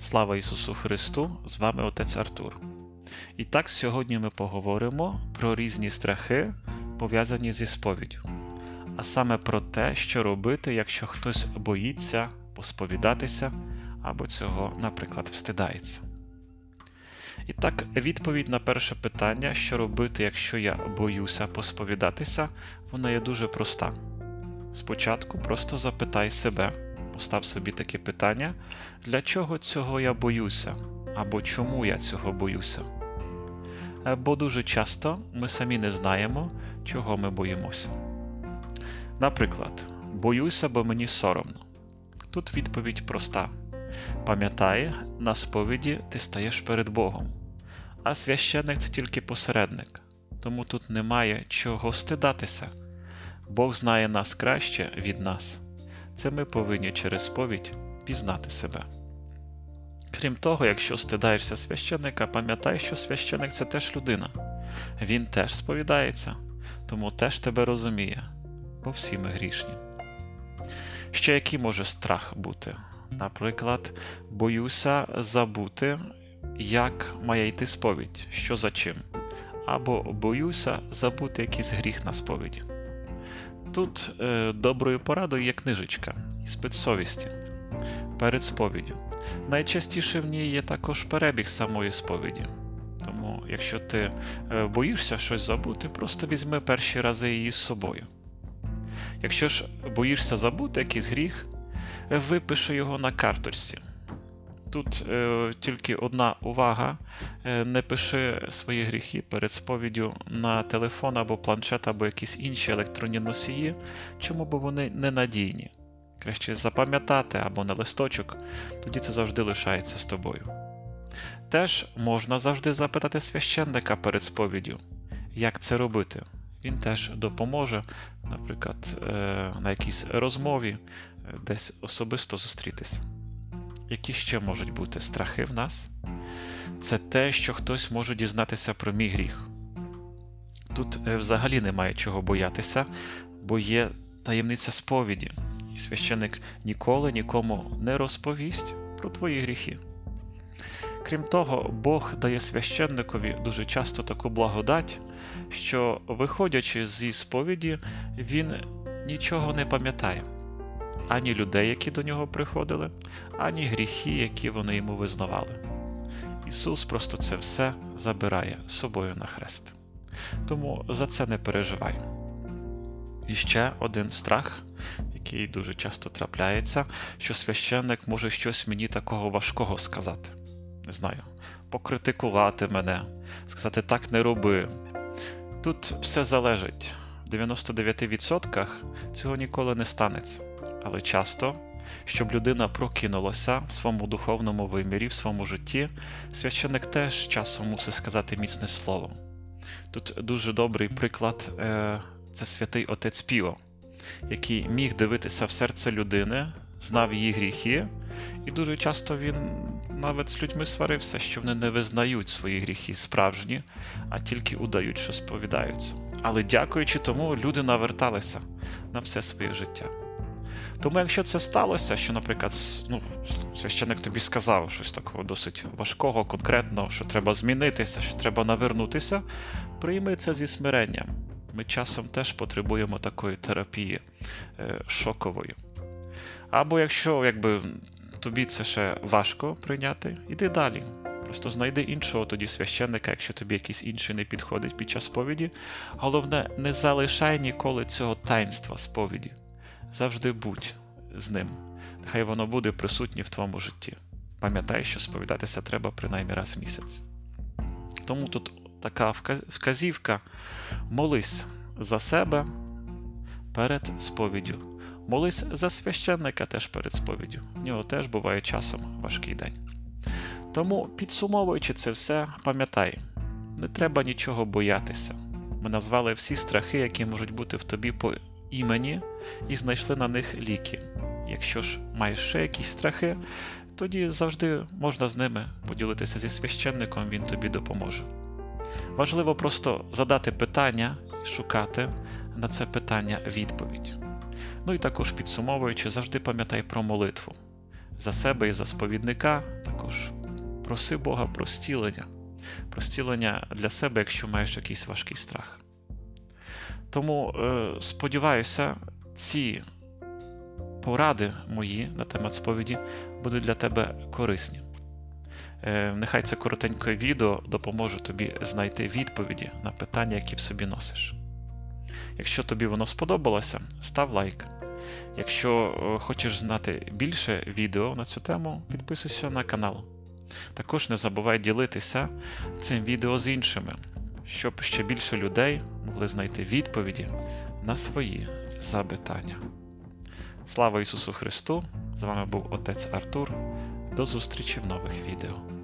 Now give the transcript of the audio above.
Слава Ісусу Христу! З вами отець Артур. І так сьогодні ми поговоримо про різні страхи, пов'язані зі сповіддю, а саме про те, що робити, якщо хтось боїться посповідатися або цього, наприклад, встидається. І так, відповідь на перше питання, що робити, якщо я боюся посповідатися, вона є дуже проста. Спочатку просто запитай себе, постав собі таке питання, для чого цього я боюся, або чому я цього боюся. Е, Бо дуже часто ми самі не знаємо, чого ми боїмося. Наприклад, боюся, бо мені соромно. Тут відповідь проста. Пам'ятай, на сповіді ти стаєш перед Богом, а священник це тільки посередник, тому тут немає чого стидатися. Бог знає нас краще від нас. Це ми повинні через сповідь пізнати себе. Крім того, якщо стидаєшся священника, пам'ятай, що священик це теж людина. Він теж сповідається, тому теж тебе розуміє, бо всі ми грішні. Ще який може страх бути? Наприклад, боюся забути, як має йти сповідь, що за чим, або боюся забути якийсь гріх на сповіді. Тут е, доброю порадою є книжечка із спецсовісті перед сповіддю. Найчастіше в ній є також перебіг самої сповіді. Тому, якщо ти е, боїшся щось забути, просто візьми перші рази її з собою. Якщо ж боїшся забути якийсь гріх, е, випиши його на карточці. Тут е, тільки одна увага: е, не пиши свої гріхи перед сповіддю на телефон або планшет, або якісь інші електронні носії, чому бо вони ненадійні. Краще запам'ятати або на листочок, тоді це завжди лишається з тобою. Теж можна завжди запитати священника перед сповіддю, як це робити. Він теж допоможе, наприклад, е, на якійсь розмові е, десь особисто зустрітися. Які ще можуть бути страхи в нас? Це те, що хтось може дізнатися про мій гріх. Тут е, взагалі немає чого боятися, бо є таємниця сповіді, і священик ніколи нікому не розповість про твої гріхи. Крім того, Бог дає священникові дуже часто таку благодать, що, виходячи зі сповіді, він нічого не пам'ятає ані людей, які до нього приходили, ані гріхи, які вони йому визнавали. Ісус просто це все забирає собою на хрест. Тому за це не переживай. І ще один страх, який дуже часто трапляється, що священник може щось мені такого важкого сказати. Не знаю, покритикувати мене, сказати так не роби. Тут все залежить. В 99% цього ніколи не станеться. Але часто, щоб людина прокинулася в своєму духовному вимірі, в своєму житті, священник теж часом мусить сказати міцне слово. Тут дуже добрий приклад це святий отець Піо, який міг дивитися в серце людини, знав її гріхи, і дуже часто він навіть з людьми сварився, що вони не визнають свої гріхи справжні, а тільки удають, що сповідаються. Але дякуючи тому, люди наверталися на все своє життя. Тому, якщо це сталося, що, наприклад, ну, священик тобі сказав щось такого досить важкого, конкретного, що треба змінитися, що треба навернутися, прийми це зі смиренням. Ми часом теж потребуємо такої терапії е, шокової. Або якщо якби, тобі це ще важко прийняти, іди далі. Просто знайди іншого тоді священника, якщо тобі якийсь інший не підходить під час сповіді. Головне, не залишай ніколи цього таїнства сповіді. Завжди будь з ним. Нехай воно буде присутнє в твоєму житті. Пам'ятай, що сповідатися треба принаймні раз в місяць. Тому тут така вказівка: молись за себе перед сповіддю. Молись за священника теж перед сповіддю. В нього теж буває часом важкий день. Тому, підсумовуючи це все, пам'ятай, не треба нічого боятися. Ми назвали всі страхи, які можуть бути в тобі імені, і знайшли на них ліки. Якщо ж маєш ще якісь страхи, тоді завжди можна з ними поділитися зі священником, він тобі допоможе. Важливо просто задати питання і шукати на це питання відповідь. Ну і також підсумовуючи, завжди пам'ятай про молитву. за себе і за сповідника. Також проси Бога про зцілення, про зцілення для себе, якщо маєш якийсь важкий страх. Тому е, сподіваюся, ці поради мої на темат сповіді будуть для тебе корисні. Е, Нехай це коротеньке відео допоможе тобі знайти відповіді на питання, які в собі носиш. Якщо тобі воно сподобалося, став лайк. Якщо е, хочеш знати більше відео на цю тему, підписуйся на канал. Також не забувай ділитися цим відео з іншими, щоб ще більше людей могли знайти відповіді на свої запитання. Слава Ісусу Христу! З вами був отець Артур. До зустрічі в нових відео.